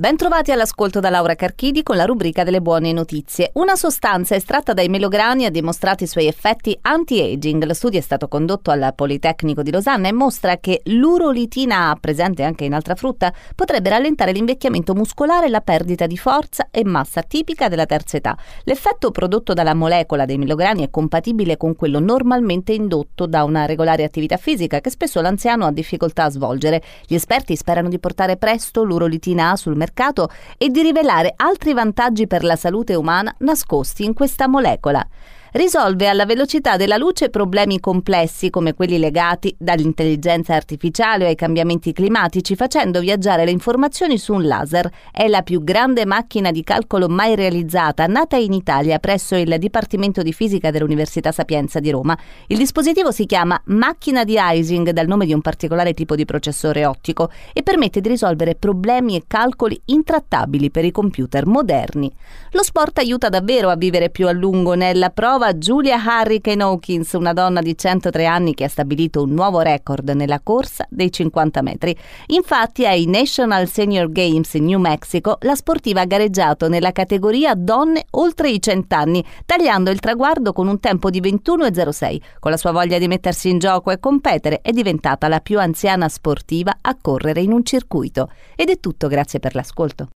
Bentrovati all'ascolto da Laura Carchidi con la rubrica delle buone notizie. Una sostanza estratta dai melograni ha dimostrato i suoi effetti anti-aging. Lo studio è stato condotto al Politecnico di Losanna e mostra che l'urolitina presente anche in altra frutta, potrebbe rallentare l'invecchiamento muscolare e la perdita di forza e massa tipica della terza età. L'effetto prodotto dalla molecola dei melograni è compatibile con quello normalmente indotto da una regolare attività fisica che spesso l'anziano ha difficoltà a svolgere. Gli esperti sperano di portare presto l'urolitina A sul mercato mercato e di rivelare altri vantaggi per la salute umana nascosti in questa molecola risolve alla velocità della luce problemi complessi come quelli legati dall'intelligenza artificiale o ai cambiamenti climatici, facendo viaggiare le informazioni su un laser. È la più grande macchina di calcolo mai realizzata, nata in Italia presso il Dipartimento di Fisica dell'Università Sapienza di Roma. Il dispositivo si chiama macchina di Ising dal nome di un particolare tipo di processore ottico e permette di risolvere problemi e calcoli intrattabili per i computer moderni. Lo sport aiuta davvero a vivere più a lungo nella prova nuova Julia Hurricane Hawkins, una donna di 103 anni che ha stabilito un nuovo record nella corsa dei 50 metri. Infatti ai National Senior Games in New Mexico la sportiva ha gareggiato nella categoria donne oltre i 100 anni, tagliando il traguardo con un tempo di 21,06. Con la sua voglia di mettersi in gioco e competere è diventata la più anziana sportiva a correre in un circuito. Ed è tutto, grazie per l'ascolto.